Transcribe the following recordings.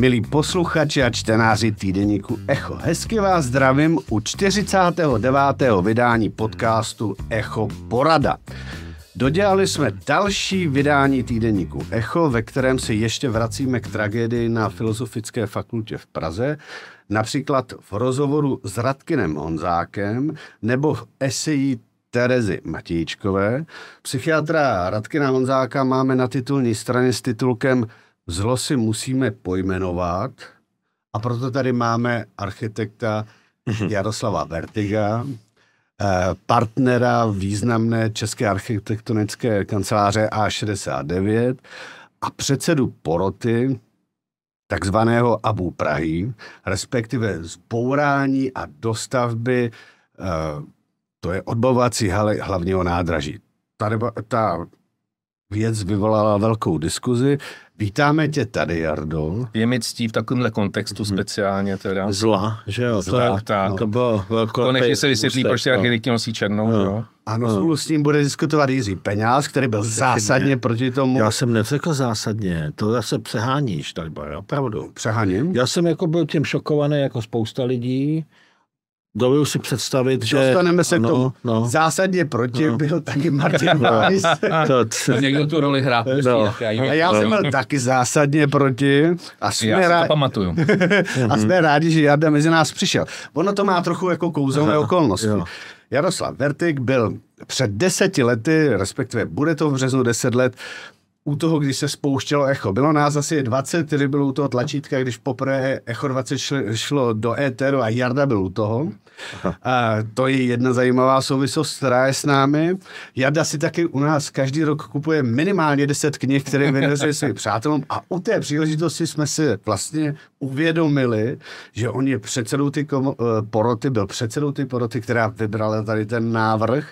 Milí posluchači a čtenáři týdeníku Echo, hezky vás zdravím u 49. vydání podcastu Echo Porada. Dodělali jsme další vydání týdeníku Echo, ve kterém se ještě vracíme k tragédii na Filozofické fakultě v Praze, například v rozhovoru s Radkinem Honzákem nebo v eseji Terezy Matějčkové. Psychiatra Radkina Honzáka máme na titulní straně s titulkem Zlo si musíme pojmenovat a proto tady máme architekta Jaroslava Vertiga, eh, partnera významné české architektonické kanceláře A69 a předsedu poroty takzvaného Abu Prahy, respektive zbourání a dostavby, eh, to je odbovací hlavního nádraží. Ta, ta věc vyvolala velkou diskuzi. Vítáme tě tady, Jardo. Je mi ctí v takovémhle kontextu hmm. speciálně teda. Zla, že jo? Zla, to, tak. to bylo velkou... Konečně se vysvětlí, proč ty architekti nosí černou, no. jo? Ano, no. spolu s tím bude diskutovat Jiří Peňáz, který byl zásadně proti tomu. Já jsem neřekl zásadně, to zase přeháníš, tak opravdu. Přeháním? Já jsem jako byl tím šokovaný jako spousta lidí, Dovedu si představit, že... Dostaneme se no, k tomu. No. Zásadně proti no. byl taky Martin Weiss. to, to, někdo tu roli hrál. No. A já jsem byl taky zásadně proti. A jsme já rádi, to pamatuju. a jsme rádi, že Jarda mezi nás přišel. Ono to má trochu jako kouzelné okolnosti. Jo. Jaroslav Vertik byl před deseti lety, respektive bude to v březnu deset let, u toho, když se spouštělo echo. Bylo nás asi 20, který byl u toho tlačítka, když poprvé echo 20 šlo, šlo do éteru a Jarda byl u toho. A to je jedna zajímavá souvislost, která je s námi. Jarda si taky u nás každý rok kupuje minimálně 10 knih, které vynesuje svým přátelům a u té příležitosti jsme si vlastně uvědomili, že on je předsedou ty komo- eh, poroty, byl předsedou ty poroty, která vybrala tady ten návrh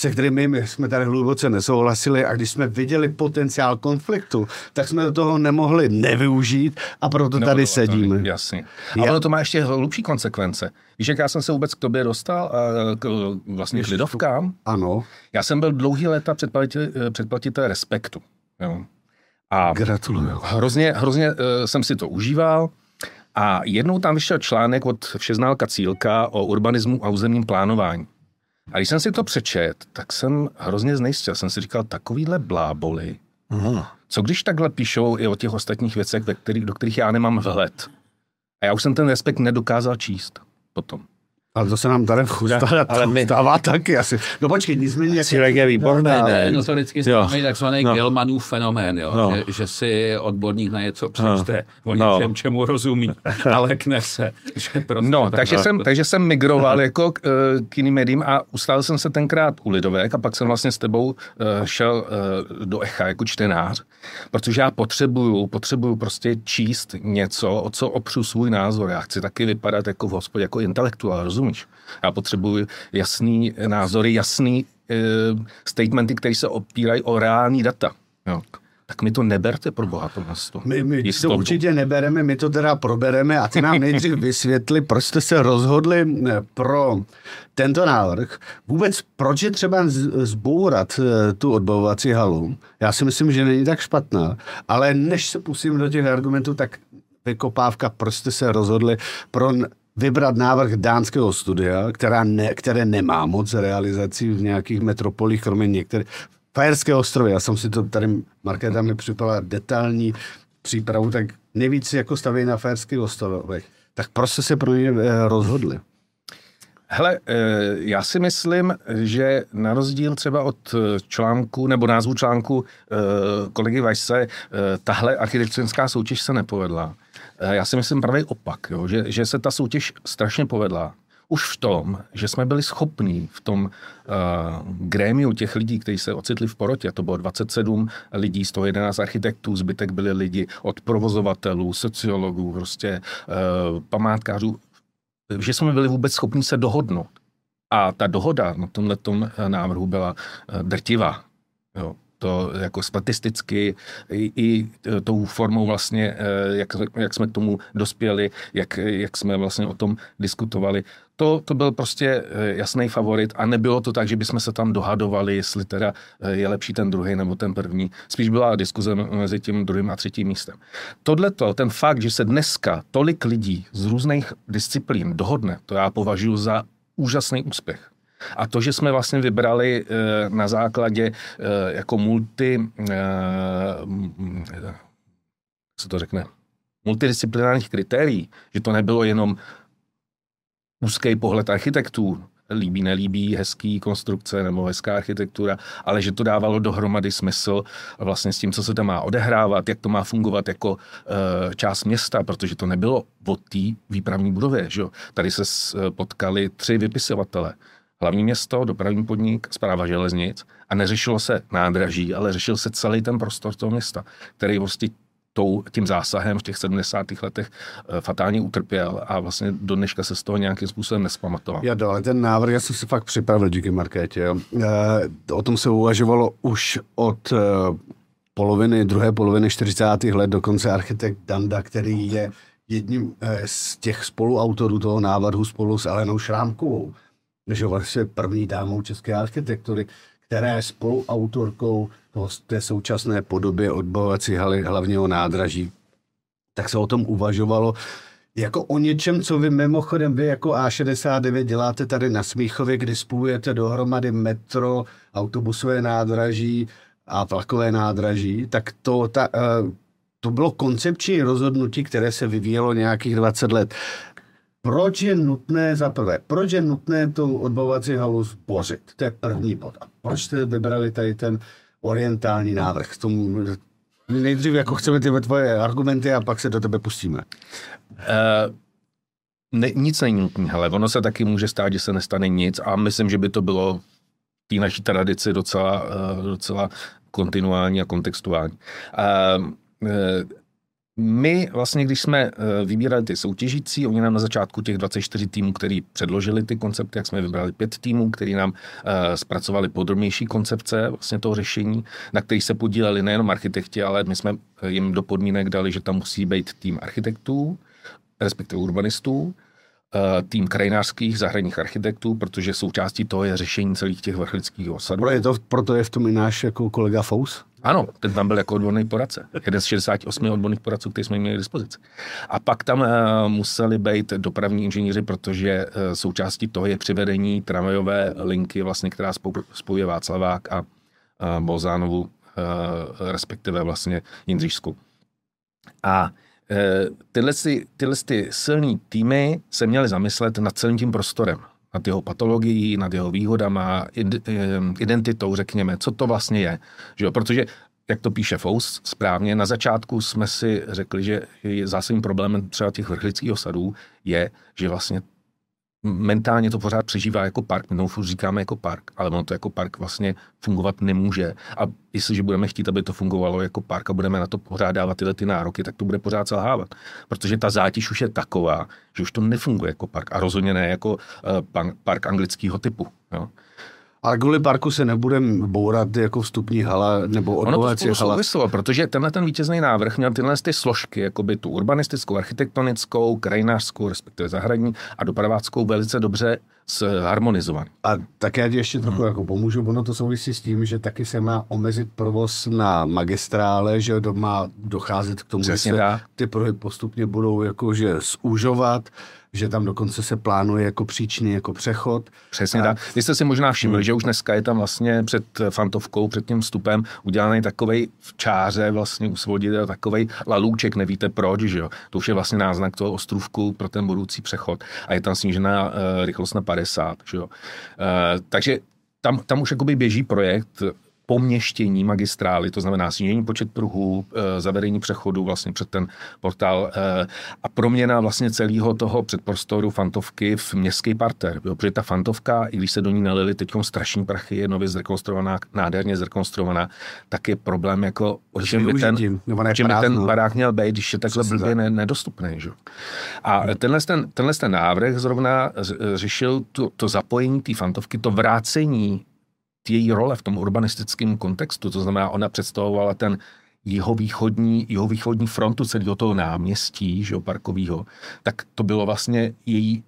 se kterými my jsme tady hluboce nesouhlasili a když jsme viděli potenciál konfliktu, tak jsme do toho nemohli nevyužít a proto no, tady sedíme. To, jasně. A ono to má ještě hlubší konsekvence. Víš, jak já jsem se vůbec k tobě dostal, k, vlastně k lidovkám? Ano. Já jsem byl dlouhý léta předplatitel, předplatitel Respektu. Jo. A Gratuluju. Hrozně, hrozně uh, jsem si to užíval. A jednou tam vyšel článek od Všeználka Cílka o urbanismu a územním plánování. A když jsem si to přečet, tak jsem hrozně znejistil. Jsem si říkal, takovýhle bláboli. Aha. Co když takhle píšou i o těch ostatních věcech, do kterých, do kterých já nemám vhled? A já už jsem ten respekt nedokázal číst potom. Ale to se nám tady stává, ale my... stává taky asi. No počkej, nicméně... Cílek je výborný, ne? No to vždycky mají takzvaný no. Gelmanův fenomén, jo? No. Že, že, si odborník na něco přečte, no. o něčem, no. čemu rozumí, ale kne se. Že prostě no, takže, jsem, takže jsem migroval jako k, eh, k jiným médiím a ustál jsem se tenkrát u Lidovek a pak jsem vlastně s tebou uh, šel uh, do Echa jako čtenář, protože já potřebuju, potřebuju prostě číst něco, o co opřu svůj názor. Já chci taky vypadat jako v hospodě, jako intelektuál, rozumíš? Já potřebuji jasný názory, jasný uh, statementy, které se opírají o reální data. Jo tak mi to neberte pro boha to město. My, my to určitě nebereme, my to teda probereme a ty nám nejdřív vysvětli, proč jste se rozhodli eh, pro tento návrh. Vůbec proč je třeba zbourat eh, tu odbavovací halu? Já si myslím, že není tak špatná, ale než se pustím do těch argumentů, tak vykopávka, proč jste se rozhodli pro vybrat návrh dánského studia, která ne, které nemá moc realizací v nějakých metropolích, kromě některých. Fajerské ostrovy, já jsem si to tady, Markéta mi připadala detailní přípravu, tak nejvíc jako staví na Fajerských ostrovech. Tak prostě se pro ně eh, rozhodli. Hele, eh, já si myslím, že na rozdíl třeba od článku nebo názvu článku eh, kolegy Vajse, tahle architektonická soutěž se nepovedla. Já si myslím pravý opak, jo, že, že se ta soutěž strašně povedla. Už v tom, že jsme byli schopní v tom uh, grémiu těch lidí, kteří se ocitli v porotě, to bylo 27 lidí, 111 architektů, zbytek byli lidi od provozovatelů, sociologů, prostě uh, památkářů, že jsme byli vůbec schopni se dohodnout. A ta dohoda na tomhle návrhu byla drtivá. Jo. To jako statisticky i, i tou formou vlastně, jak, jak jsme k tomu dospěli, jak, jak jsme vlastně o tom diskutovali, to, to byl prostě jasný favorit a nebylo to tak, že bychom se tam dohadovali, jestli teda je lepší ten druhý nebo ten první. Spíš byla diskuze mezi tím druhým a třetím místem. Tohle ten fakt, že se dneska tolik lidí z různých disciplín dohodne, to já považuji za úžasný úspěch. A to, že jsme vlastně vybrali eh, na základě eh, jako multi, eh, co to řekne, multidisciplinárních kritérií, že to nebylo jenom úzký pohled architektů, líbí, nelíbí, hezký konstrukce nebo hezká architektura, ale že to dávalo dohromady smysl vlastně s tím, co se tam má odehrávat, jak to má fungovat jako e, část města, protože to nebylo o té výpravní budově. Že? Tady se potkali tři vypisovatele. Hlavní město, dopravní podnik, zpráva železnic a neřešilo se nádraží, ale řešil se celý ten prostor toho města, který prostě tou, tím zásahem v těch 70. letech e, fatálně utrpěl a vlastně do dneška se z toho nějakým způsobem nespamatoval. Já ale ten návrh, já jsem si fakt připravil díky Markétě. E, o tom se uvažovalo už od e, poloviny, druhé poloviny 40. let, dokonce architekt Danda, který je jedním e, z těch spoluautorů toho návrhu spolu s Alenou Šrámkovou, že vlastně první dámou české architektury, která je spoluautorkou toho, té současné podoby odbavovací haly hlavního nádraží, tak se o tom uvažovalo jako o něčem, co vy mimochodem, vy jako A69 děláte tady na Smíchově, kdy spojujete dohromady metro, autobusové nádraží a vlakové nádraží, tak to, ta, eh, to bylo koncepční rozhodnutí, které se vyvíjelo nějakých 20 let. Proč je nutné, za prvé, proč je nutné tu odbavovací halu zbořit? To je první bod. A proč jste vybrali tady ten orientální návrh. Tomu nejdřív jako chceme ty tvoje argumenty a pak se do tebe pustíme. Uh, ne, nic není nutné, ale ono se taky může stát, že se nestane nic a myslím, že by to bylo v té naší tradici docela, uh, docela kontinuální a kontextuální. Uh, uh, my vlastně, když jsme eh, vybírali ty soutěžící, oni nám na začátku těch 24 týmů, který předložili ty koncepty, jak jsme vybrali pět týmů, který nám uh, zpracovali podrobnější koncepce vlastně toho řešení, na kterých se podíleli nejenom architekti, ale my jsme jim do podmínek dali, že tam musí být tým architektů, respektive urbanistů, Eh, tým krajinářských zahradních architektů, protože součástí toho je řešení celých těch vrchlických osadů. Proto je, to, proto je v tom i náš jako kolega Fous? Ano, ten tam byl jako odborný poradce. Jeden z 68 odborných poradců, který jsme měli k dispozici. A pak tam uh, museli být dopravní inženýři, protože uh, součástí toho je přivedení tramvajové linky, vlastně, která spojuje Václavák a Bolzánovu, respektive vlastně Jindřišsku. A Eh, tyhle, ty, tyhle ty silný týmy se měly zamyslet nad celým tím prostorem, nad jeho patologií, nad jeho výhodama, eh, identitou, řekněme, co to vlastně je. Že jo? Protože jak to píše Fous správně, na začátku jsme si řekli, že zásadním problémem třeba těch vrchlických osadů je, že vlastně mentálně to pořád přežívá jako park. My tomu říkáme jako park, ale ono to jako park vlastně fungovat nemůže. A jestliže budeme chtít, aby to fungovalo jako park a budeme na to pořád dávat tyhle ty nároky, tak to bude pořád selhávat. Protože ta zátěž už je taková, že už to nefunguje jako park. A rozhodně ne jako uh, park anglického typu. Jo. Ale kvůli parku se nebudeme bourat jako vstupní hala nebo odbovací hala. Souvislo, protože tenhle ten vítězný návrh měl tyhle ty složky, jako by tu urbanistickou, architektonickou, krajinářskou, respektive zahradní a dopraváckou velice dobře harmonizovaný. A tak já ti ještě trochu hmm. jako pomůžu, ono to souvisí s tím, že taky se má omezit provoz na magistrále, že má docházet k tomu, Přesně že se ty pruhy postupně budou jakože zúžovat že tam dokonce se plánuje jako příčný jako přechod. Přesně a... tak. Vy jste si možná všimli, hmm. že už dneska je tam vlastně před fantovkou, před tím vstupem udělaný takový v čáře vlastně usvodit takový lalůček, nevíte proč, že jo. To už je vlastně náznak toho ostrůvku pro ten budoucí přechod a je tam snížená uh, rychlost na 50, že jo. Uh, takže tam, tam už jakoby běží projekt, poměštění magistrály, to znamená snížení počet pruhů, e, zavedení přechodu vlastně před ten portál e, a proměna vlastně celého toho předprostoru fantovky v městský parter. Jo, protože ta fantovka, i když se do ní nalili teď strašní prachy, je nově zrekonstruovaná, nádherně zrekonstruovaná, tak je problém jako, o čem by ten, čem by ten barák měl být, když je takhle blbě ne, nedostupný. Že? A tenhle, ten, tenhle ten návrh zrovna řešil to, to zapojení té fantovky, to vrácení její role v tom urbanistickém kontextu, to znamená, ona představovala ten jihovýchodní, jihovýchodní frontu celého toho náměstí, že jo, parkového, tak to bylo vlastně její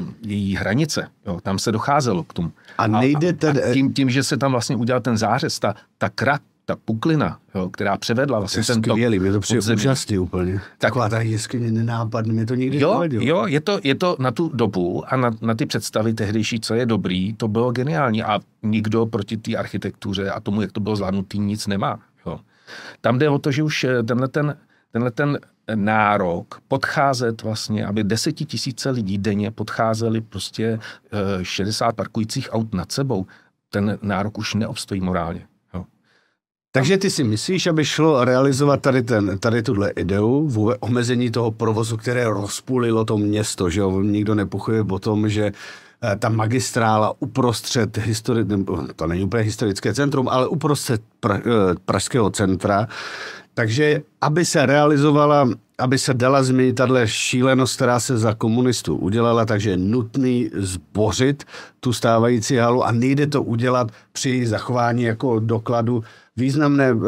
uh, její hranice. Jo, tam se docházelo k tomu. A nejde tedy... A tím, tím, že se tam vlastně udělal ten zářez, ta, ta krat, ta puklina, jo, která převedla vlastně to ten tok. Skvělý, mě to přijde úžasný úplně. Taková ta jeskyně nenápadný, mě to nikdy jo, nevadilo. Jo, je to, je to na tu dobu a na, na ty představy tehdejší, co je dobrý, to bylo geniální a nikdo proti té architektuře a tomu, jak to bylo zvládnutý, nic nemá. Jo. Tam jde o to, že už eh, tenhle ten, tenhle ten nárok podcházet vlastně, aby desetitisíce lidí denně podcházeli prostě 60 eh, parkujících aut nad sebou, ten nárok už neobstojí morálně. Takže ty si myslíš, aby šlo realizovat tady, ten, tady tuhle ideu v omezení toho provozu, které rozpůlilo to město, že jo? Nikdo nepochuje o tom, že eh, ta magistrála uprostřed, histori- to není úplně historické centrum, ale uprostřed pra, eh, pražského centra, takže aby se realizovala, aby se dala změnit tahle šílenost, která se za komunistů udělala, takže je nutný zbořit tu stávající halu a nejde to udělat při zachování jako dokladu významné uh,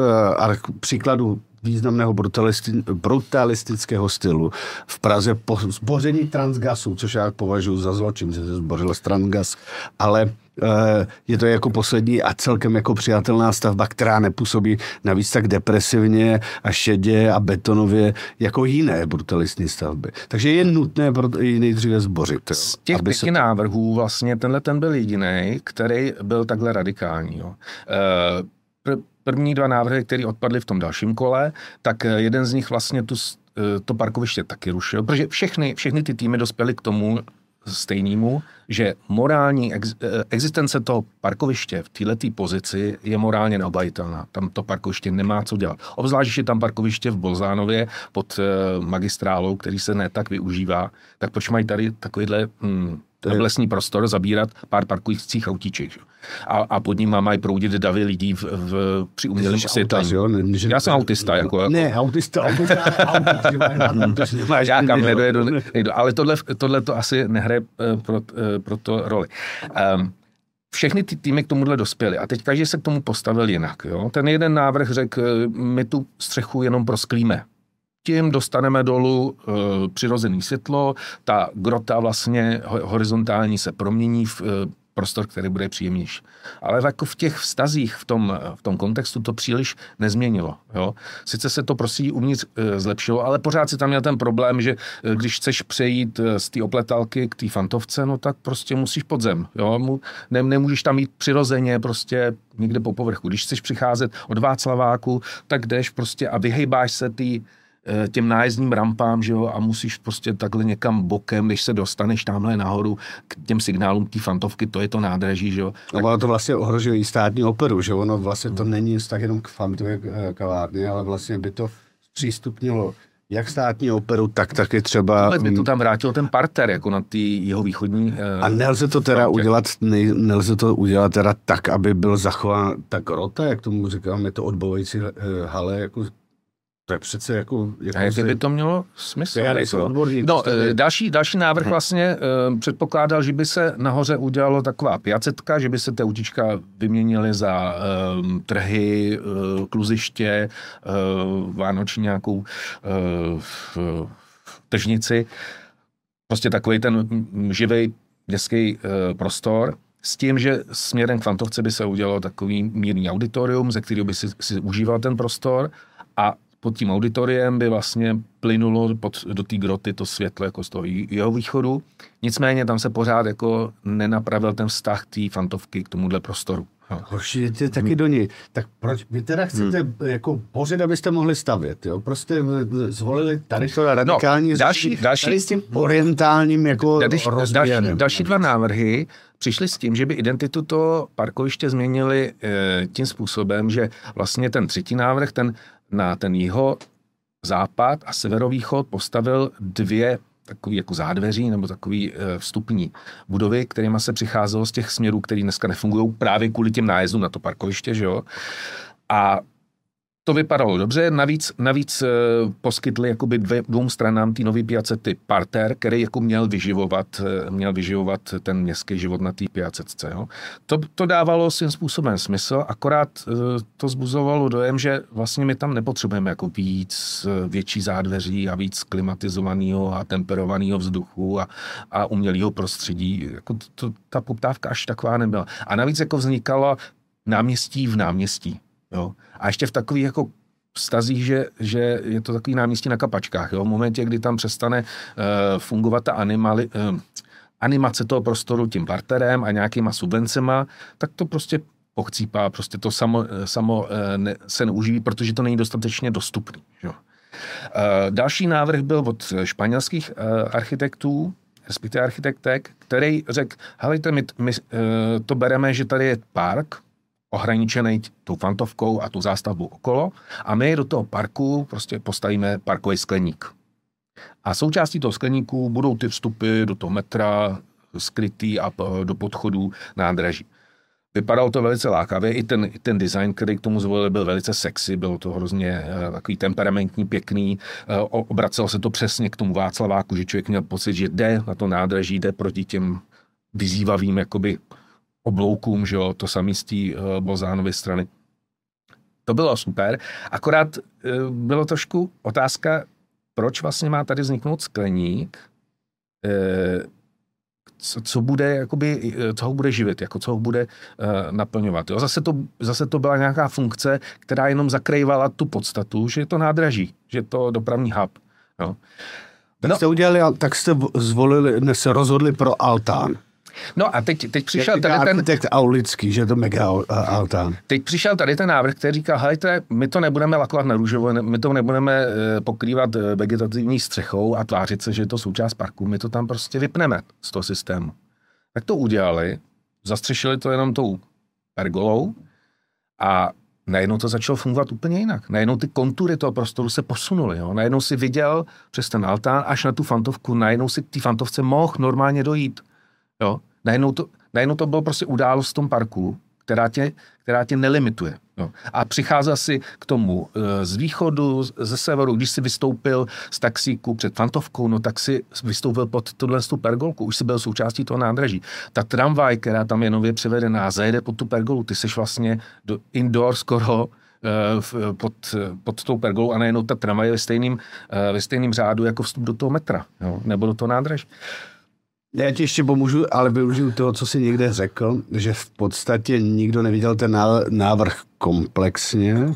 příkladu významného brutalisti, brutalistického stylu. V Praze po zboření transgasu, což já považuji za zločin, že se zbořil transgas, ale eh, je to jako poslední a celkem jako přijatelná stavba, která nepůsobí navíc tak depresivně a šedě a betonově jako jiné brutalistní stavby. Takže je nutné ji nejdříve zbořit. Jo, Z těch pěti se... návrhů vlastně tenhle ten byl jediný, který byl takhle radikální. Jo. E, první dva návrhy, které odpadly v tom dalším kole, tak eh, jeden z nich vlastně tu, eh, to parkoviště taky rušil, protože všechny, všechny ty týmy dospěly k tomu stejnému, že morální ex, eh, existence toho parkoviště v této pozici je morálně neobajitelná. Tam to parkoviště nemá co dělat. Obzvlášť, že je tam parkoviště v Bolzánově pod magistrálou, který se ne tak využívá, tak proč mají tady takovýhle hm, lesní prostor zabírat pár parkujících autíček. Že? A, a pod ním mají proudit davy lidí v, v, při umělém osvětlení. Já jsem autista. Jako, jako. Ne, autista, autista, autista Já kam nedojedu, nejdu. Ale tohle, tohle to asi nehraje eh, pro, eh, pro to roli. Um, všechny ty týmy k tomuhle dospěly a teď každý se k tomu postavil jinak. Jo? Ten jeden návrh řekl, eh, my tu střechu jenom prosklíme tím dostaneme dolů e, přirozený světlo, ta grota vlastně horizontální se promění v e, prostor, který bude příjemnější. Ale jako v těch vztazích, v tom, v tom kontextu to příliš nezměnilo. Jo? Sice se to prostě uvnitř e, zlepšilo, ale pořád si tam měl ten problém, že e, když chceš přejít e, z té opletalky k té fantovce, no tak prostě musíš pod zem. Jo? Mu, ne, nemůžeš tam jít přirozeně prostě někde po povrchu. Když chceš přicházet od Václaváku, tak jdeš prostě a vyhejbáš se ty Eh, těm nájezdním rampám, že jo, a musíš prostě takhle někam bokem, když se dostaneš tamhle nahoru k těm signálům té fantovky, to je to nádraží, že jo. No, ono to vlastně ohrožuje i státní operu, že ono vlastně to není tak jenom k fantově eh, kavárny, ale vlastně by to přístupnilo jak státní operu, tak taky třeba... Ale by to tam vrátil ten parter, jako na ty jeho východní... Uh, a nelze to teda frontě. udělat, ne, nelze to udělat teda tak, aby byl zachován tak rota, jak tomu říkám, je to odbovající hale, jako to je přece jako... jako a jak by to mělo smysl? Já nejsem odborník. No, je... další, další návrh hm. vlastně uh, předpokládal, že by se nahoře udělalo taková piacetka, že by se ty autička vyměnily za uh, trhy, uh, kluziště, uh, vánoční nějakou uh, tržnici. Prostě takový ten živý městský uh, prostor s tím, že směrem k Fantovce by se udělalo takový mírný auditorium, ze kterého by si, si užíval ten prostor a pod tím auditoriem by vlastně plynulo pod, do té groty to světlo jako z toho jeho východu. Nicméně tam se pořád jako nenapravil ten vztah té fantovky k tomuhle prostoru. Hoši, jdete taky hmm. do ní. Tak proč vy teda chcete hmm. jako pořád, abyste mohli stavět, jo? Prostě zvolili tady to radikální no, další, řešení, další, tady s tím orientálním jako další, další, další dva návrhy přišli s tím, že by identitu to parkoviště změnili e, tím způsobem, že vlastně ten třetí návrh, ten na ten jeho západ a severovýchod postavil dvě takový jako zádveří nebo takový e, vstupní budovy, kterými se přicházelo z těch směrů, které dneska nefungují právě kvůli těm nájezdům na to parkoviště, že jo. A to vypadalo dobře, navíc, navíc e, poskytli jakoby dvě, dvou stranám té nové piacety parter, který jako měl vyživovat, e, měl vyživovat ten městský život na té piacetce. Jo. To, to dávalo svým způsobem smysl, akorát e, to zbuzovalo dojem, že vlastně my tam nepotřebujeme jako víc větší zádveří a víc klimatizovaného a temperovaného vzduchu a, a umělého prostředí. Jako to, to, ta poptávka až taková nebyla. A navíc jako vznikalo náměstí v náměstí. Jo. A ještě v takových jako vztazích, že, že je to takový náměstí na kapačkách. Jo? V momentě, kdy tam přestane uh, fungovat ta animali, uh, animace toho prostoru tím parterem a nějakýma subvencema, tak to prostě pochcípá, prostě to samo, eh, samo ne, se neuživí, protože to není dostatečně dostupný. Jo? Uh, další návrh byl od španělských uh, architektů, respektive architektek, který řekl, helejte, my, my uh, to bereme, že tady je park, ohraničený tou fantovkou a tu zástavbou okolo a my do toho parku prostě postavíme parkový skleník. A součástí toho skleníku budou ty vstupy do toho metra, skrytý a do podchodů nádraží. Vypadalo to velice lákavě, i ten, i ten design, který k tomu zvolil, byl velice sexy, bylo to hrozně uh, takový temperamentní, pěkný, uh, obracelo se to přesně k tomu Václaváku, že člověk měl pocit, že jde na to nádraží, jde proti těm vyzývavým jakoby obloukům, že jo, to samý z té uh, Bozánovy strany. To bylo super, akorát uh, bylo trošku otázka, proč vlastně má tady vzniknout skleník, uh, co, co bude, jakoby, co ho bude živit, jako co ho bude uh, naplňovat. Jo? Zase, to, zase to byla nějaká funkce, která jenom zakrývala tu podstatu, že je to nádraží, že je to dopravní hub. Jo? Tak no. jste udělali, tak jste zvolili, se rozhodli pro altán. No a teď, teď přišel tady ten... Architekt Aulický, že to mega altán. Teď přišel tady ten návrh, který říká, hejte, my to nebudeme lakovat na růžovo, my to nebudeme eh, pokrývat eh, vegetativní střechou a tvářit se, že je to součást parku, my to tam prostě vypneme z toho systému. Tak to udělali, zastřešili to jenom tou pergolou a najednou to začalo fungovat úplně jinak. Najednou ty kontury toho prostoru se posunuly. Jo? Najednou si viděl přes ten altán až na tu fantovku, najednou si k té fantovce mohl normálně dojít. Jo? Najednou, to, najednou to bylo prostě událost v tom parku, která tě, která tě nelimituje. Jo. A přichází si k tomu e, z východu, ze severu, když si vystoupil z taxíku před Fantovkou, no tak si vystoupil pod tuhle tu pergolku, už si byl součástí toho nádraží. Ta tramvaj, která tam je nově převedená, zajede pod tu pergolu, ty jsi vlastně do indoor skoro e, pod, pod tou pergolou a najednou ta tramvaj je ve stejným, e, ve stejným řádu jako vstup do toho metra, jo, nebo do toho nádraží. Já ti ještě pomůžu, ale využiju toho, co jsi někde řekl, že v podstatě nikdo neviděl ten návrh komplexně,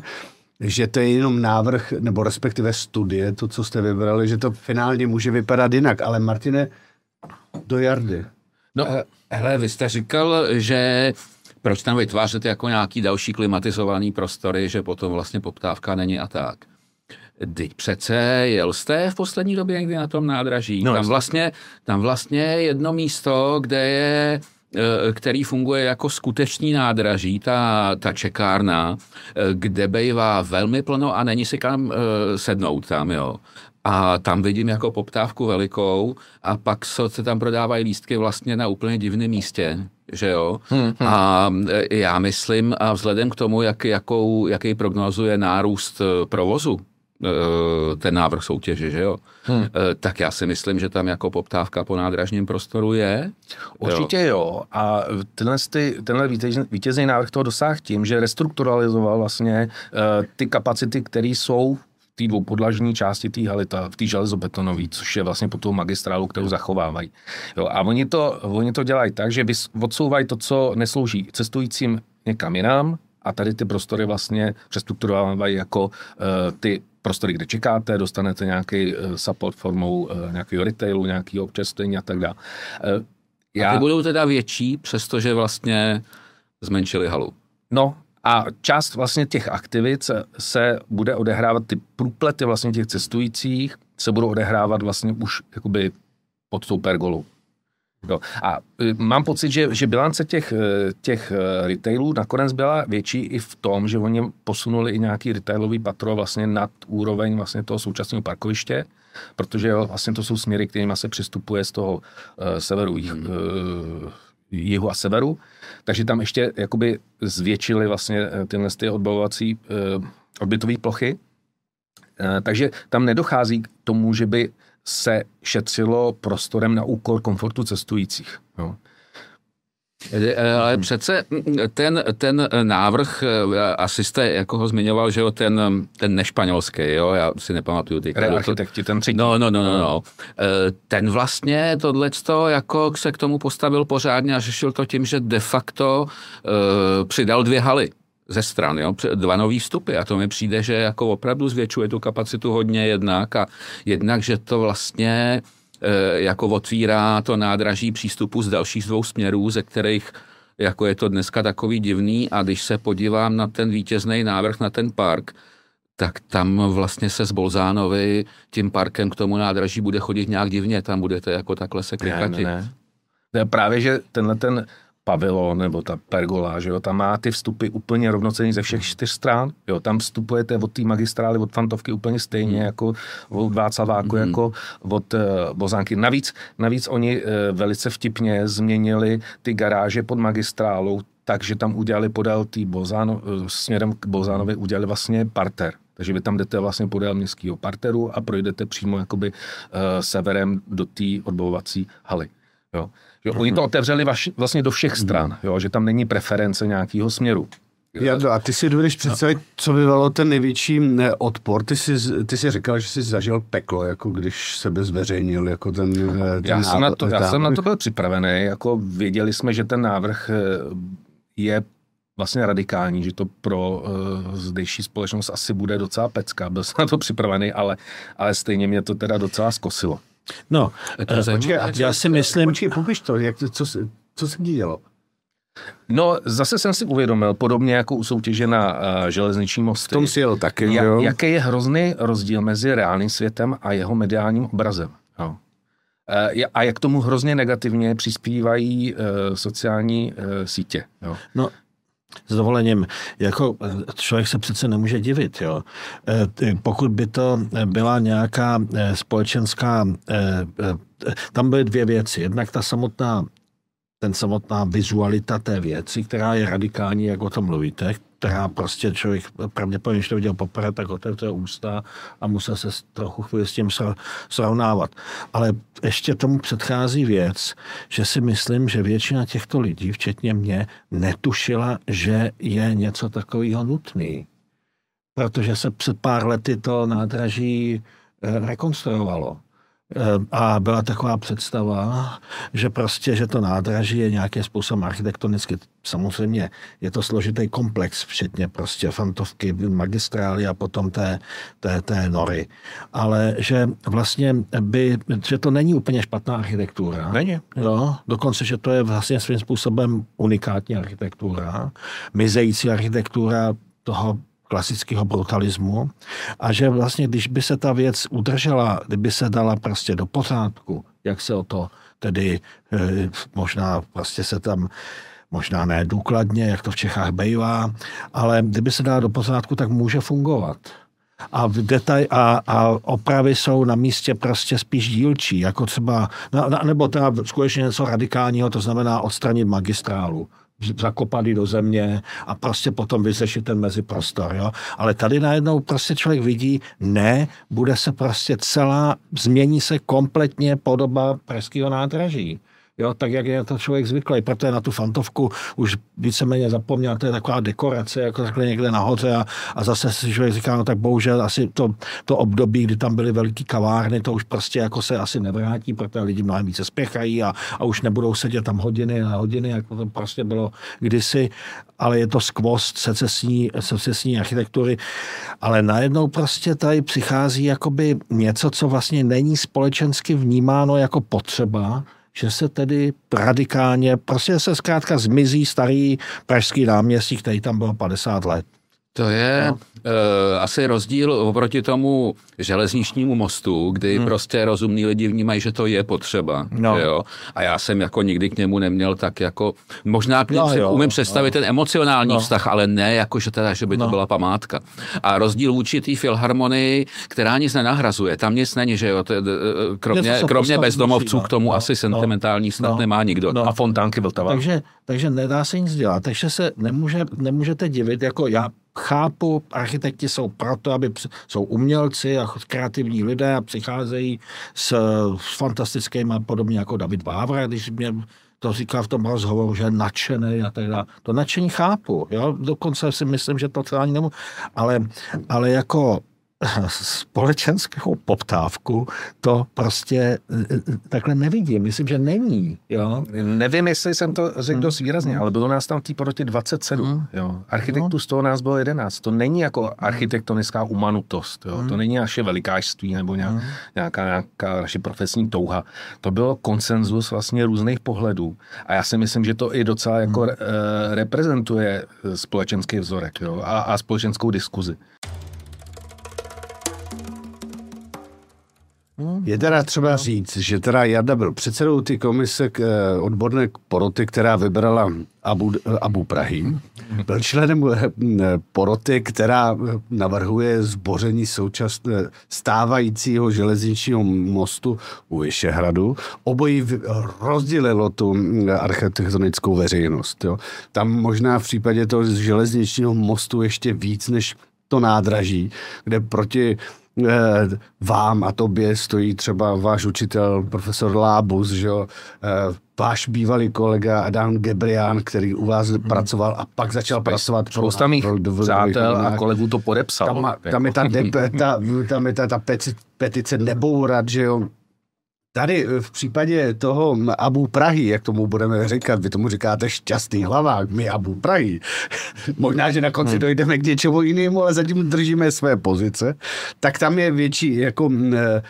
že to je jenom návrh, nebo respektive studie, to, co jste vybrali, že to finálně může vypadat jinak. Ale Martine, do jardy. No, eh, hele, vy jste říkal, že proč tam vytvářet jako nějaký další klimatizovaný prostory, že potom vlastně poptávka není a tak. Teď přece jel jste v poslední době někdy na tom nádraží. No, tam, vlastně, tam vlastně jedno místo, kde je eh, který funguje jako skutečný nádraží, ta, ta čekárna, eh, kde bývá velmi plno a není si kam uh, sednout tam, jo. A tam vidím jako poptávku velikou a pak se tam prodávají lístky vlastně na úplně divném místě, že jo. Hmm, hmm. A já myslím, a vzhledem k tomu, jak, jakou, jaký prognozuje nárůst provozu Eh, ten návrh soutěže, že jo? Hmm. Tak já si myslím, že tam jako poptávka po nádražním prostoru je. Určitě jo. jo. A tenhle, ty, tenhle vítězný návrh toho dosáhl tím, že restrukturalizoval vlastně uh, ty kapacity, které jsou v té dvoupodlažní části té haly, v té železobetonové, což je vlastně po tou magistrálu, kterou zachovávají. Jo, a oni to, oni to dělají tak, že odsouvají to, co neslouží cestujícím někam jinam, a tady ty prostory vlastně přestrukturovávají jako uh, ty prostory, kde čekáte, dostanete nějaký uh, support formou uh, nějakého retailu, nějakého občerstvení a tak dále. Uh, já... A ty budou teda větší, přestože vlastně zmenšili halu. No, a část vlastně těch aktivit se, se bude odehrávat, ty průplety vlastně těch cestujících se budou odehrávat vlastně už jakoby pod tou pergolou. Jo. A e, mám pocit, že, že bilance těch, e, těch e, retailů nakonec byla větší i v tom, že oni posunuli i nějaký retailový patro vlastně nad úroveň vlastně toho současného parkoviště, protože vlastně to jsou směry, kterými se přistupuje z toho uh, severu, jih, uh, jihu a severu. Takže tam ještě jakoby zvětšili vlastně tyhle ty odbavovací uh, odbytové plochy. Takže tam nedochází k tomu, že by se šetřilo prostorem na úkor komfortu cestujících. Jo. Ale přece ten, ten návrh, asi jste jako ho zmiňoval, že jo, ten, ten nešpanělský, jo, já si nepamatuju teď. Architekti, ten třetí. No, no, no, no, no. Ten vlastně tohleto jako se k tomu postavil pořádně a řešil to tím, že de facto uh, přidal dvě haly ze stran, jo, dva nový vstupy a to mi přijde, že jako opravdu zvětšuje tu kapacitu hodně jednak a jednak, že to vlastně Eh, jako otvírá to nádraží přístupu z dalších dvou směrů, ze kterých jako je to dneska takový divný a když se podívám na ten vítězný návrh na ten park, tak tam vlastně se z Bolzánovi tím parkem k tomu nádraží bude chodit nějak divně, tam budete jako takhle se klikati. Ne, ne, ne. Právě, že tenhle ten pavilon nebo ta pergola, že jo, tam má ty vstupy úplně rovnocený ze všech čtyř stran, jo, tam vstupujete od té magistrály, od Fantovky úplně stejně hmm. jako od Václaváku, hmm. jako od uh, Bozánky. Navíc, navíc oni uh, velice vtipně změnili ty garáže pod magistrálou, takže tam udělali podél tý Bozáno, uh, směrem k Bozánovi udělali vlastně parter. Takže vy tam jdete vlastně podél městského parteru a projdete přímo jakoby uh, severem do té odbovovací haly. Jo. Jo, oni to otevřeli vaš, vlastně do všech stran, jo, že tam není preference nějakého směru. Já, a ty si dovedeš představit, co by bylo ten největší ne, odpor. Ty jsi, ty jsi říkal, že jsi zažil peklo, jako když sebe zveřejnil jako ten, ten já, jsem na to, já jsem na to byl připravený, jako věděli jsme, že ten návrh eh, je vlastně radikální, že to pro uh, zdejší společnost asi bude docela pecka. Byl jsem na to připravený, ale, ale stejně mě to teda docela zkosilo. No, to počkej, já si myslím... Počkej, popiš to, jak, co, co se dělo? No, zase jsem si uvědomil, podobně jako u soutěže na uh, železniční mosty. V tom si jel taky, ja, jo? Jaký je hrozný rozdíl mezi reálným světem a jeho mediálním obrazem. Jo. Uh, a jak tomu hrozně negativně přispívají uh, sociální uh, sítě. Jo. No, s dovolením, jako člověk se přece nemůže divit, jo. Pokud by to byla nějaká společenská, tam byly dvě věci. Jednak ta samotná ten samotná vizualita té věci, která je radikální, jak o tom mluvíte, která prostě člověk pravděpodobně, když to viděl poprvé, tak otevře ústa a musel se trochu chvíli s tím srovnávat. Ale ještě tomu předchází věc, že si myslím, že většina těchto lidí, včetně mě, netušila, že je něco takového nutný. Protože se před pár lety to nádraží eh, rekonstruovalo. Eh, a byla taková představa, že prostě, že to nádraží je nějakým způsobem architektonicky. Samozřejmě je to složitý komplex, včetně prostě fantovky, magistrály a potom té, té, té nory. Ale že vlastně by, že to není úplně špatná architektura. Není. No, dokonce, že to je vlastně svým způsobem unikátní architektura, mizející architektura toho klasického brutalismu a že vlastně, když by se ta věc udržela, kdyby se dala prostě do pořádku, jak se o to tedy eh, možná prostě se tam možná ne důkladně, jak to v Čechách bývá, ale kdyby se dala do pořádku, tak může fungovat. A, v detaj, a, a opravy jsou na místě prostě spíš dílčí, jako třeba, nebo teda skutečně něco radikálního, to znamená odstranit magistrálu zakopaný do země a prostě potom vyřešit ten meziprostor. Jo? Ale tady najednou prostě člověk vidí, ne, bude se prostě celá, změní se kompletně podoba pražského nádraží jo, tak jak je to člověk zvyklý, protože na tu fantovku už víceméně zapomněl, to je taková dekorace, jako takhle někde nahoře a, a zase si člověk říká, no tak bohužel asi to, to období, kdy tam byly velké kavárny, to už prostě jako se asi nevrátí, protože lidi mnohem více spěchají a, a už nebudou sedět tam hodiny a hodiny, jako to prostě bylo kdysi, ale je to skvost secesní, secesní architektury, ale najednou prostě tady přichází jakoby něco, co vlastně není společensky vnímáno jako potřeba, že se tedy radikálně, prostě se zkrátka zmizí starý pražský náměstí, který tam byl 50 let. To je no. uh, asi rozdíl oproti tomu železničnímu mostu, kdy hmm. prostě rozumní lidi vnímají, že to je potřeba. No. Jo? A já jsem jako nikdy k němu neměl tak jako, možná k němu no, jo, umím představit no. ten emocionální no. vztah, ale ne jako, že, teda, že by no. to byla památka. A rozdíl vůči té filharmonii, která nic nenahrazuje, tam nic není, že jo, to, eh, kromě, kromě bezdomovců musí, no. k tomu no. asi sentimentální no. snad no. nemá nikdo. No. A fontánky Vltava. Takže, takže nedá se nic dělat, takže se nemůže, nemůžete divit, jako já chápu, architekti jsou proto, aby jsou umělci a kreativní lidé a přicházejí s, s fantastickými, podobně jako David Vávra, když mě to říká v tom rozhovoru, že je nadšený a tak dále. To nadšení chápu, jo? dokonce si myslím, že to ani nemůžu, ale, ale jako společenskou poptávku, to prostě e, e, takhle nevidím. Myslím, že není. Jo? Nevím, jestli jsem to řekl hmm. dost výrazně, ale bylo nás tam v té porotě 27. Hmm. Jo? Architektů no. z toho nás bylo 11. To není jako architektonická umanutost. Jo? Hmm. To není naše velikářství nebo nějaká, hmm. nějaká, nějaká naše profesní touha. To bylo konsenzus vlastně různých pohledů. A já si myslím, že to i docela jako hmm. e, reprezentuje společenský vzorek jo? A, a společenskou diskuzi. Je teda třeba říct, že teda Jarda byl předsedou ty komise k, eh, odborné poroty, která vybrala Abu, Abu Prahy. Byl členem eh, poroty, která navrhuje zboření současné stávajícího železničního mostu u Vyšehradu. Obojí rozdělilo tu architektonickou veřejnost. Jo. Tam možná v případě toho železničního mostu ještě víc než to nádraží, kde proti Eh, vám a tobě stojí třeba váš učitel, profesor Lábus, že jo, eh, váš bývalý kolega Adam Gebrián, který u vás hmm. pracoval a pak začal pracovat. Spousta mých přátel a kolegů to podepsal. Tam, tam je ta, de, ta, tam je ta, ta petice nebourat, že jo, Tady v případě toho Abu Prahy, jak tomu budeme říkat, vy tomu říkáte šťastný hlavák, my Abu Prahy. Možná, že na konci hmm. dojdeme k něčemu jinému, ale zatím držíme své pozice. Tak tam je větší, jako e, e,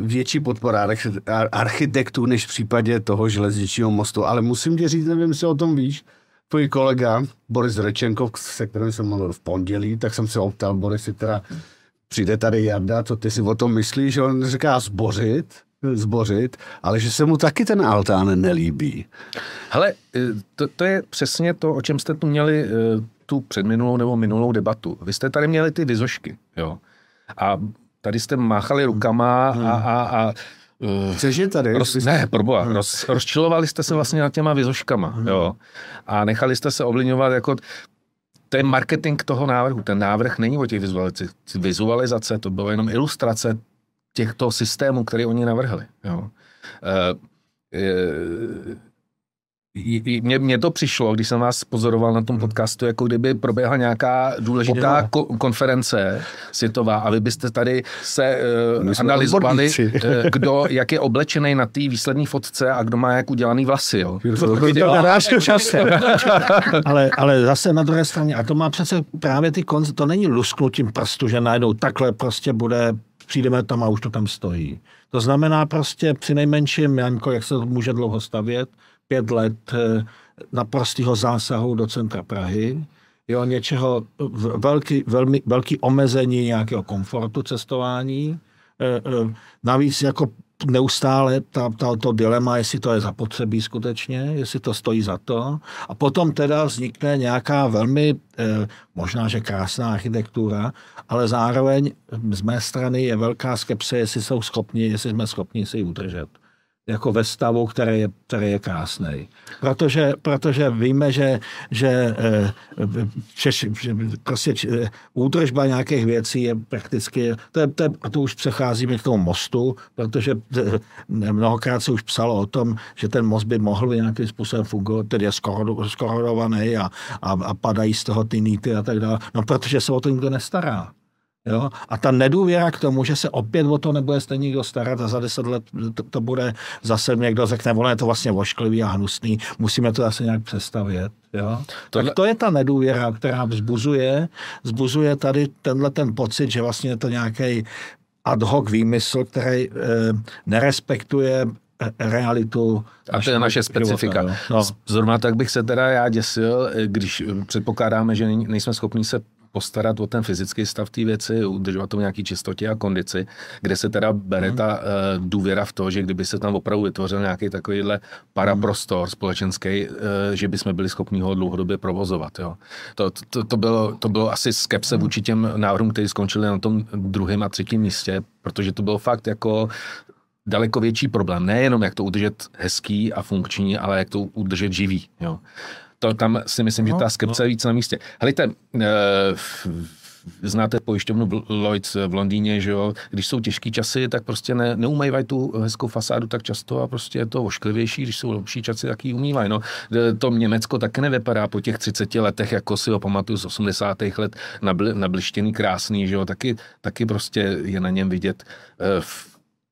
větší podpora architektů, než v případě toho železničního mostu. Ale musím ti říct, nevím, jestli o tom víš, tvůj kolega Boris Rečenkov, se kterým jsem mluvil v pondělí, tak jsem se optal, Boris, teda přijde tady Jarda, co ty si o tom myslíš, že on říká zbořit, zbořit, ale že se mu taky ten altán nelíbí. Hele, eh, to, to je přesně to, o čem jste tu měli eh, tu předminulou nebo minulou debatu. Vy jste tady měli ty vizošky, jo. A tady jste máchali rukama hmm. a, a, a Uh, Chceš je tady? Roz, ne, proboha. Hmm. Roz, rozčilovali jste se vlastně nad těma vizoškama, hmm. jo. A nechali jste se ovlivňovat jako to je marketing toho návrhu. Ten návrh není o těch vizualizace. Vizualizace, to bylo jenom ilustrace těchto systémů, které oni navrhli. Jo. E, e, mně, mně to přišlo, když jsem vás pozoroval na tom hmm. podcastu, jako kdyby proběhla nějaká důležitá ko- konference světová a vy byste tady se uh, analyzovali, uh, kdo, jak je oblečený na té výsledné fotce a kdo má jak udělaný vlasy. Jo. ale, ale zase na druhé straně, a to má přece právě ty konce, to není lusknutím prstu, že najednou takhle prostě bude přijdeme tam a už to tam stojí. To znamená prostě při nejmenším, Janko, jak se to může dlouho stavět, pět let eh, naprostého zásahu do centra Prahy, jo, něčeho, velký, velmi, velký omezení nějakého komfortu cestování, eh, eh, navíc jako neustále ta, ta, to dilema, jestli to je zapotřebí skutečně, jestli to stojí za to. A potom teda vznikne nějaká velmi, eh, možná, že krásná architektura, ale zároveň z mé strany je velká skepse, jestli jsou schopni, jestli jsme schopni si ji udržet jako ve stavu, který je, který je krásný. Protože, protože víme, že, že, eh, Češ, že prostě eh, údržba nějakých věcí je prakticky, to je, to je, to už přecházíme k tomu mostu, protože eh, mnohokrát se už psalo o tom, že ten most by mohl nějakým způsobem fungovat, tedy je skorodovaný a, a, a padají z toho ty nýty a tak dále. No, protože se o to nikdo nestará. Jo? A ta nedůvěra k tomu, že se opět o to nebude stejně nikdo starat a za deset let to, to bude zase někdo řekne, ono je to vlastně vošklivý a hnusný, musíme to zase nějak přestavět. Jo? Tohle... Tak to je ta nedůvěra, která vzbuzuje, vzbuzuje tady tenhle ten pocit, že vlastně je to nějaký ad hoc výmysl, který e, nerespektuje eh, realitu. A to je naše specifika. Života, no. Zrovna tak bych se teda já děsil, eh, když předpokládáme, že nejsme schopni se postarat o ten fyzický stav té věci, udržovat to v nějaké čistotě a kondici, kde se teda bere hmm. ta uh, důvěra v to, že kdyby se tam opravdu vytvořil nějaký takovýhle paraprostor hmm. společenský, uh, že bychom byli schopni ho dlouhodobě provozovat. Jo. To, to, to, bylo, to bylo asi skepse hmm. vůči těm návrhům, kteří skončili na tom druhém a třetím místě, protože to bylo fakt jako daleko větší problém. Nejenom jak to udržet hezký a funkční, ale jak to udržet živý. Jo. To tam si myslím, že No, ta skepce je víc na místě. Helejte, eh, f- znáte pojišťovnu Lloyds v Londýně, že jo, když jsou těžký časy, tak prostě ne, neumývají tu hezkou fasádu tak často a prostě je to ošklivější, když jsou lepší časy, tak ji umývají. No. E, To Německo také nevypadá po těch 30 letech, jako si ho pamatuju z 80. let, nabl, nablištěný, krásný, že jo, taky, taky prostě je na něm vidět, v-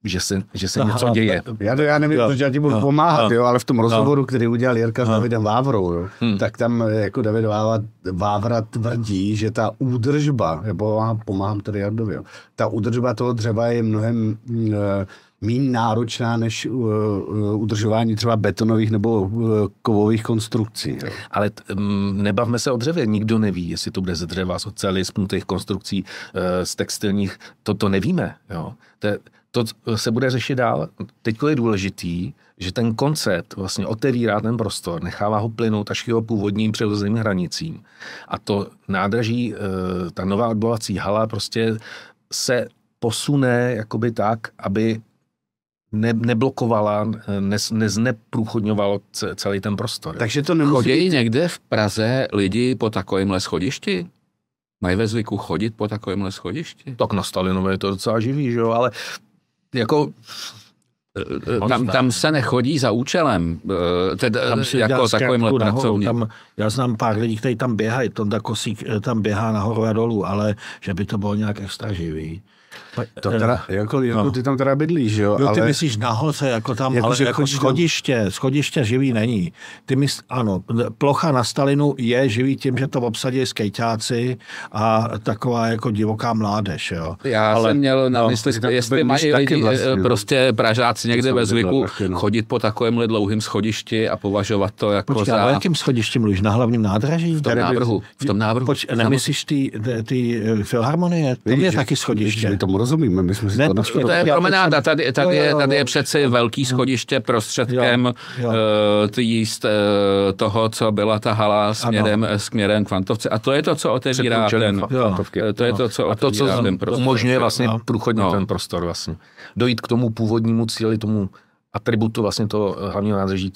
že se, že se Aha, něco děje. Já, já nevím, proč já ti budu jo, pomáhat, jo. jo, ale v tom rozhovoru, který udělal Jirka s. Davidem Vávrou, jo, tak tam jako David Vávra, Vávra tvrdí, že ta údržba, nebo já pomáhám tady Jardovi, jo, ta údržba toho dřeva je mnohem mm, eh, méně náročná než uh, uh, udržování třeba betonových nebo uh, kovových konstrukcí. Jo. Ale t, m, nebavme se o dřevě. Nikdo neví, jestli to bude ze dřeva, z oceli, z pnutých konstrukcí, z textilních. To, to nevíme. Jo. To, to se bude řešit dál. Teď je důležitý, že ten koncept vlastně otevírá ten prostor, nechává ho plynout až k jeho původním přirozeným hranicím. A to nádraží, e, ta nová odbovací hala prostě se posune jakoby tak, aby ne, neblokovala, ne, nezneprůchodňovalo ce- celý ten prostor. Takže to nemusí Chodí někde v Praze lidi po takovémhle schodišti? Mají ve zvyku chodit po takovémhle schodišti? Tak na Stalinové je to docela živý, že jo, ale jako Tam, tam se nechodí za účelem, eh, teda Tam si jako takovýmhle pracovně. Tam, já znám pár lidí, kteří tam běhají, Tonda Kosík eh, tam běhá nahoru a dolů, ale že by to bylo nějak extra živý. To teda, jako, jako No. ty tam teda bydlíš, jo, Jo, ty ale... myslíš nahoře, jako tam, Jako, ale že jako chodíš tam- schodiště, schodiště živý není. Ty mys, ano, plocha na Stalinu je živý tím, že to obsadí skejťáci a taková jako divoká mládež, jo. Já Ale- jsem měl na no, mysli, tam jestli mají taky lidi, vlastně, eh, no. prostě Pražáci někde ve zvyku taky, no. chodit po takovémhle dlouhém schodišti a považovat to jako Počkej, za... jakém schodišti mluvíš? Na hlavním nádraží? V tom návrhu, v tom návrhu. Poč, nemyslíš ty, ty, ty eh, filharmonie? To je taky schodiště. Tomu rozumíme, my jsme si Ne, to počkej, To je promenáda, tady, tady, Jo, je, jo, tady je jo. přeci velký schodiště prostředkem Jo, jo. eh, tý, st- eh, toho, co byla ta hala směrem, směrem k Vantovce. A to je to, co otevírá ten, Jo. to je to, co A to, co otevírá ten prostor. umožňuje vlastně No. průchodně No. ten prostor vlastně. Dojít k tomu původnímu cíli, tomu atributu vlastně toho hlavního nádraží,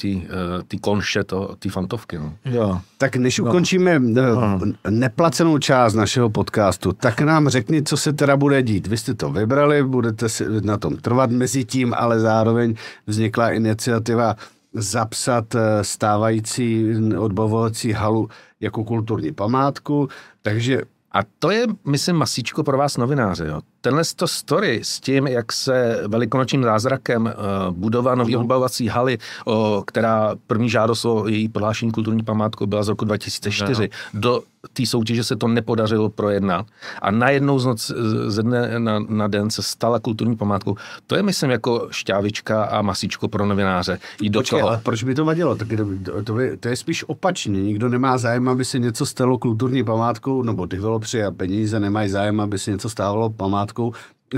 ty konše, ty fantovky. No. Jo. Tak než ukončíme eh, neplacenou část našeho podcastu, tak nám řekni, co se teda bude dít. Vy jste to vybrali, budete si na tom trvat mezi tím, ale zároveň vznikla iniciativa zapsat eh, stávající odbavovací halu jako kulturní památku, takže A to je, myslím, masíčko pro vás novináře. Jo. Tenhle to story s tím, jak se velikonočním zázrakem uh, budova nový odbavovací haly, o, která první žádost o její prohlášení kulturní památkou byla z roku 2004, do té soutěže se to nepodařilo projednat a najednou z noc, ze dne na, na den se stala kulturní památkou. To je, myslím, jako šťávička a masíčko pro novináře. I do Počkej, toho. ale proč by to vadilo? Tak to, to, je, to je spíš opačně. Nikdo nemá zájem, aby se něco stalo kulturní památkou, nebo developři a peníze nemají zájem, aby se něco stávalo památkou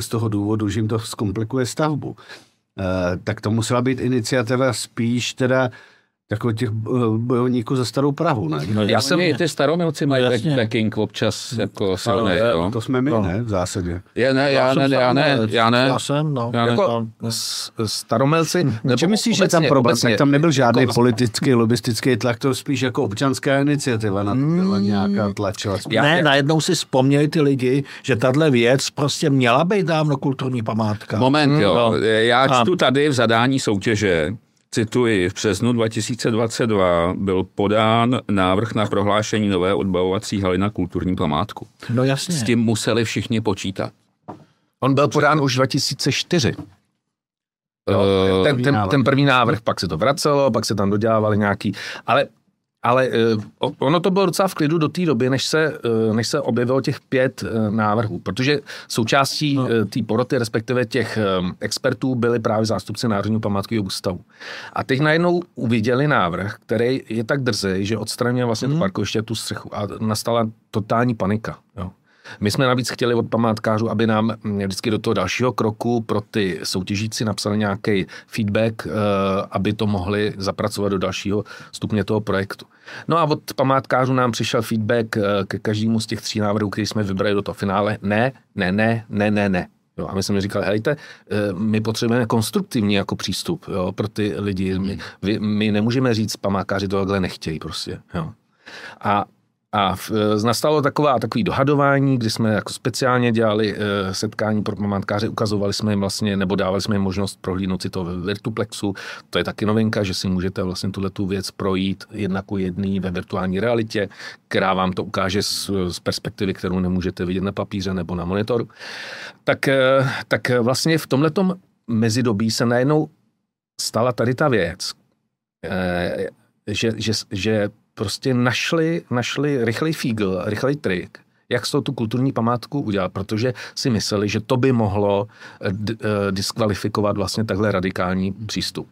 z toho důvodu, že jim to zkomplikuje stavbu. E, tak to musela být iniciativa spíš teda takových těch eh, bojovníků za starou Prahu, ne? No, Já jsem i ty staromilci mají No, back, backing občas jako silný. jo. To jsme my, No. ne? V zásadě. Já ne, já ne, já ne, já ne. Já jsem, no. Já ne. Jako s- staromelci, nebo Či myslíš, že tam obecně- problém? obecně- Tak tam nebyl žádný jako- politický, lobistický tlak, to spíš jako občanská iniciativa na Hmm. nějaká tlačila. Já- ne, najednou si vzpomněli ty lidi, že tahle věc prostě měla být dávno kulturní památka. Moment, jo. no. Já A- čtu tady v zadání soutěže, cituji, v březnu 2022 byl podán návrh na prohlášení nové odbavovací haly na kulturní památku. No jasně. S tím museli všichni počítat. On byl podán už 2004. Jo, Eh, ten, ten, návrh. ten první návrh, pak se to vracelo, pak se tam dodělávali nějaký, ale, ale eh, ono to bylo docela v klidu do té doby, než se, eh, než se objevilo těch pět eh, návrhů, protože součástí No. té poroty, respektive těch expertů, byli právě zástupci Národního památkového ústavu. A teď najednou uviděli návrh, který je tak drzý, že odstraňuje vlastně Hmm. to parkoviště, tu střechu a nastala totální panika. Jo. My jsme navíc chtěli od památkářů, aby nám mm, vždycky do toho dalšího kroku pro ty soutěžíci napsali nějaký feedback, eh, aby to mohli zapracovat do dalšího stupně toho projektu. No a od památkářů nám přišel feedback eh, ke každému z těch tří návrhů, který jsme vybrali do toho finále. Ne, ne, ne, ne, ne, ne. Jo, a my jsme říkali, hejte, eh, my potřebujeme konstruktivní jako přístup jo, pro ty lidi. My, my nemůžeme říct, pamákáři to takhle nechtějí prostě. Jo. A a v, nastalo taková, takový dohadování, kdy jsme jako speciálně dělali e, setkání pro památkáře, ukazovali jsme jim vlastně, nebo dávali jsme jim možnost prohlídnout si to ve Virtuplexu. To je taky novinka, že si můžete vlastně tuhle tu věc projít jedna ku jedný ve virtuální realitě, která vám to ukáže z, z perspektivy, kterou nemůžete vidět na papíře nebo na monitoru. Tak, e, tak vlastně v tomhletom mezidobí se najednou stala tady ta věc, e, že, že, že prostě našli, našli rychlej fígl, rychlej trik, jak z toho tu kulturní památku udělat, protože si mysleli, že to by mohlo eh, d- eh, diskvalifikovat vlastně takhle radikální přístup.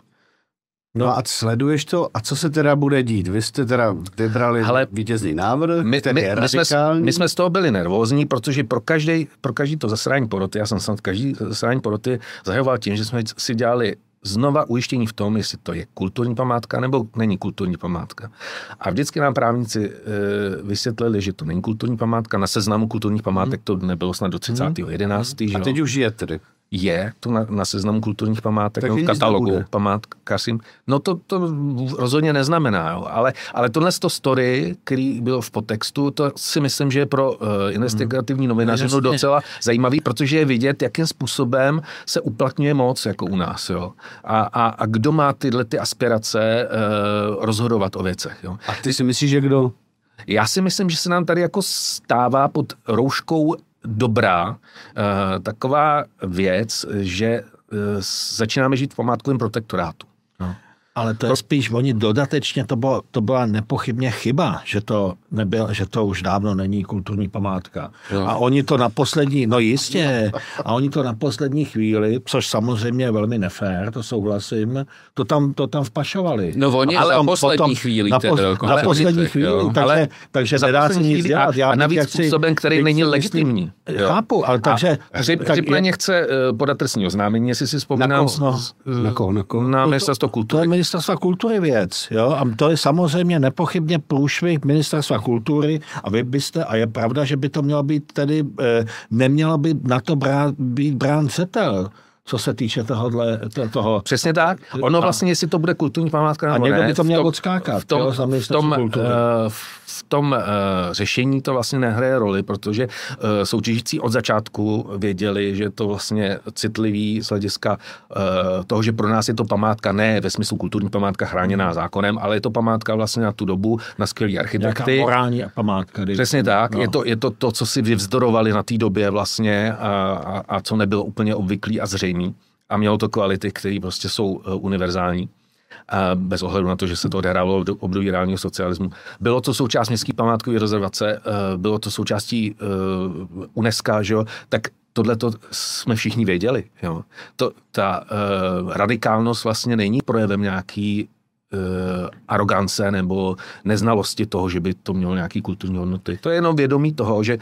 No a sleduješ to, a co se teda bude dít? Vy jste teda vybrali Hele, vítězný návrh, My, který my, je my, jsme, radikální. my jsme z toho byli nervózní, protože pro každý, pro každý to zasrání poroty, já jsem snad každý zasrání poroty zahajoval tím, že jsme si dělali znova ujištění v tom, jestli to je kulturní památka nebo není kulturní památka. A vždycky nám právníci e, vysvětlili, že to není kulturní památka. Na seznamu kulturních památek to nebylo snad do 30.11. Hmm. A teď už je tedy. Je to na, na seznamu kulturních památek, no, katalogu památkařím. No to, to rozhodně neznamená, jo. Ale, ale tohle to story, který byl v podtextu, to si myslím, že je pro uh, investigativní novinářinu Jasně. docela zajímavý, protože je vidět, jakým způsobem se uplatňuje moc jako u nás. Jo. A, a, a kdo má tyhle ty aspirace uh, rozhodovat o věcech. Jo. A ty si myslíš, že kdo? Já si myslím, že se nám tady jako stává pod rouškou dobrá uh, taková věc, že uh, začínáme žít v památkovém protektorátu. Ale to je spíš, oni dodatečně, to, bylo, to byla nepochybně chyba, že to, nebyl, že to už dávno není kulturní památka. Jo. A oni to na poslední, no jistě, a oni to na poslední chvíli, což samozřejmě je velmi nefér, to souhlasím, to tam, to tam vpašovali. No oni A za tam poslední chvíli Na, teda pos, jako na ale- poslední jo. chvíli, takže, Ale takže za nedá se nic chvíli dělat. a- Já a navíc jaksi- způsobem, který bych není legitimní. Jo. Chápu, ale takže... Hřib, tak hřib na ně chce eh, podat trestní oznámení, jestli si vzpomínám. koho? No, na koho, na koho? Na ministerstvo To kultury. Ministerstva kultury věc, jo, a to je samozřejmě nepochybně průšvih ministerstva kultury a vy byste, a je pravda, že by to mělo být tedy, eh, nemělo by na to brát, být brán cetel, co se týče tohohle, to- toho. Přesně tak. Ono A- vlastně, jestli to bude kulturní památka A nebo někdo ne, by to měl odskákat, v tom, jo, v tom, eh, v tom eh, řešení to vlastně nehraje roli, protože eh, soutěžící od začátku věděli, že to vlastně citlivý z hlediska toho, že pro nás je to památka ne ve smyslu kulturní památka chráněná zákonem, ale je to památka vlastně na tu dobu, na skvělý architekty. morální památka. kdy- Přesně tak. No. Je, to, je to to, co si vyvzdorovali na té době vlastně a, a, a co nebylo úplně obvyklý a zřejmý. A mělo to kvality, které prostě jsou uh, univerzální. Bez ohledu na to, že se to odehrávalo v do- období reálního socialismu. Bylo to součást městské památkové rezervace, uh, bylo to součástí uh, UNESCO, že jo? tak tohle to jsme všichni věděli. Jo? To, ta uh, radikálnost vlastně není projevem nějaký uh, arogance nebo neznalosti toho, že by to mělo nějaký kulturní hodnoty. To je jenom vědomí toho, že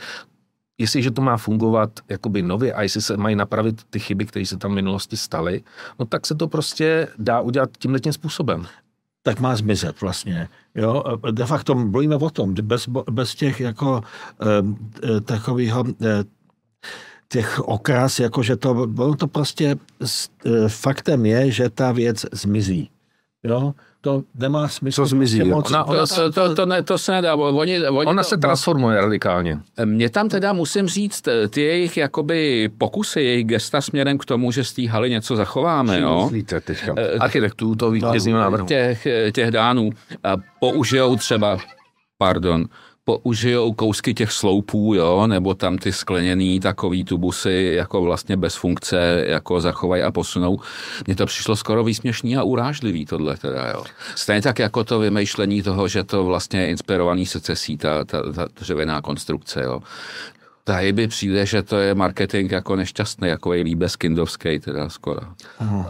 jestliže to má fungovat jakoby nově a jestli se mají napravit ty chyby, které se tam v minulosti staly, no tak se to prostě dá udělat tímhle způsobem. tak má zmizet vlastně. Jo? De facto mluvíme o tom, bez, bez těch jako eh, takového eh, těch okras, jako že to, to prostě s- eh, faktem je, že ta věc zmizí. Jo? To nemá smysl. Co zmizí, prostě moc- Ona- To, to, to, to, ne, to se nedá. Oni, oni Ona to, se transformuje radikálně. Mě tam teda musím říct, ty jejich jakoby pokusy, jejich gesta směrem k tomu, že z té haly něco zachováme, jo, Myslíte teďka? Architektů to vítězního návrhu. těch, těch dánů, a použijou třeba, pardon, použijou kousky těch sloupů, jo, nebo tam ty skleněný takový tubusy jako vlastně bez funkce, jako zachovají a posunou. Mně to přišlo skoro výsměšný a urážlivý tohle teda, jo. Stejně tak jako to vymýšlení toho, že to vlastně je inspirovaný secesí, ta, ta, ta dřevěná konstrukce, jo. Tady by přijde, že to je marketing jako nešťastný, jako je líbes kindovský teda skoro. Uh,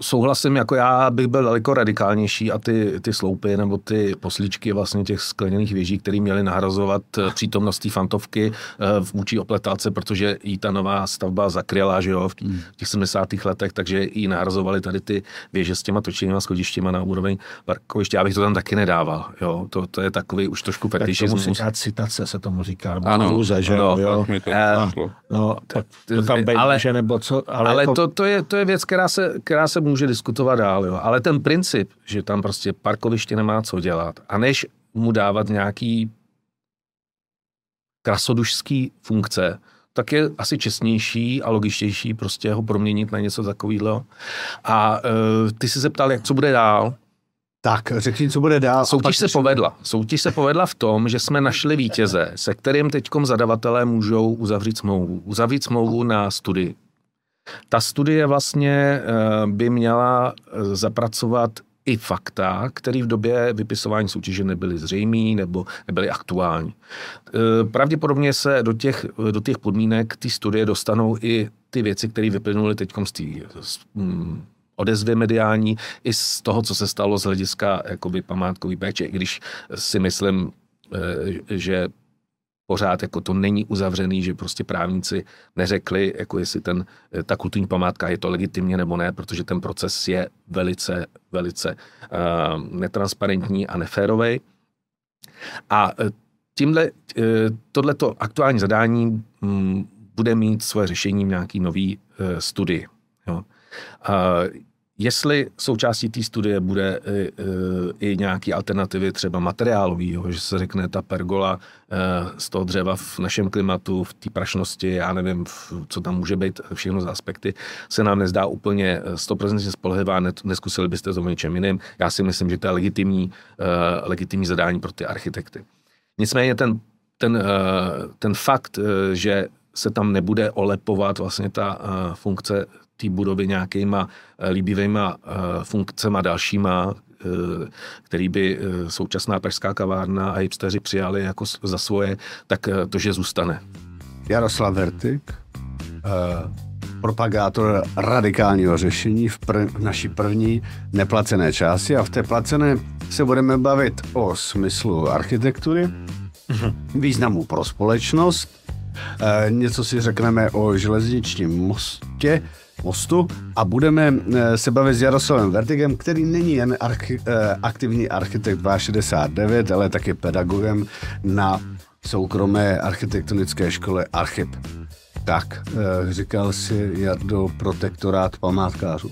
souhlasím, jako já bych byl daleko radikálnější a ty, ty sloupy nebo ty poslíčky vlastně těch skleněných věží, které měly nahrazovat eh, přítomnost té fantovky uh, vůči opletálce, protože jí ta nová stavba zakryla, že jo, v Hmm. těch 70. letech, takže jí nahrazovali tady ty věže s těma točenýma schodištěma na úroveň parkoviště. Já bych to tam taky nedával, jo, to, to je takový už trošku tak tomu se fetišismus. říká citace, se tomu říká. Ano. Aluze, že No, jo. Tak mi to došlo. No, tak to tam být ale- může, nebo co, ale, Ale jako, to, to, je, to je věc, která se, která se může diskutovat dál. Jo. Ale ten princip, že tam prostě parkoviště nemá co dělat a než mu dávat nějaký krasodušský funkce, tak je asi čestnější a logičtější prostě ho proměnit na něco takového. A uh, ty jsi se ptal, jak co bude dál. Tak, řekni, co bude dál. Soutěž se povedla. Soutěž se povedla v tom, že jsme našli vítěze, se kterým teďkom zadavatelé můžou uzavřít smlouvu. Uzavřít smlouvu na studii. Ta studie vlastně eh, by měla eh, zapracovat i fakta, které v době vypisování soutěže nebyly zřejmé nebo nebyly aktuální. Eh, Pravděpodobně se do těch, do těch podmínek ty studie dostanou i ty věci, které vyplynuly teď z té mm, odezvy mediální, i z toho, co se stalo z hlediska jakoby památkový péče, i když si myslím, eh, že pořád jako to není uzavřený, že prostě právníci neřekli, jako jestli ten, eh, ta kulturní památka je to legitimně nebo ne, protože ten proces je velice, velice uh, netransparentní a neférovej. A tímhle, eh, tohleto aktuální zadání mm, bude mít svoje řešení v nějaký nový eh, studii. Jestli součástí té studie bude i, i nějaký alternativy, třeba materiálový, že se řekne ta pergola eh, z toho dřeva v našem klimatu, v té prašnosti, já nevím, co tam může být, všechno z aspekty, se nám nezdá úplně eh, 100% spolehlivá, neskusili byste to něčem jiným. Já si myslím, že to je legitimní, legitimní zadání pro ty architekty. Nicméně ten, ten, ten fakt, že se tam nebude olepovat vlastně ta funkce té budovy nějakýma eh, líbivýma eh, funkcema dalšíma, eh, který by současná pražská kavárna a hipsteři přijali jako za svoje, tak to, že zůstane. Jaroslav Vertik, propagátor radikálního řešení v, prv, v naší první neplacené části a v té placené se budeme bavit o smyslu architektury, významu pro společnost, něco si řekneme o železničním mostě, mostu a budeme eh, se bavit s Jaroslavem Vertigem, který není jen archi, eh, aktivní architekt 269, ale taky pedagogem na soukromé architektonické škole Archip. Tak, eh, říkal si Jardo protektorát památkářů.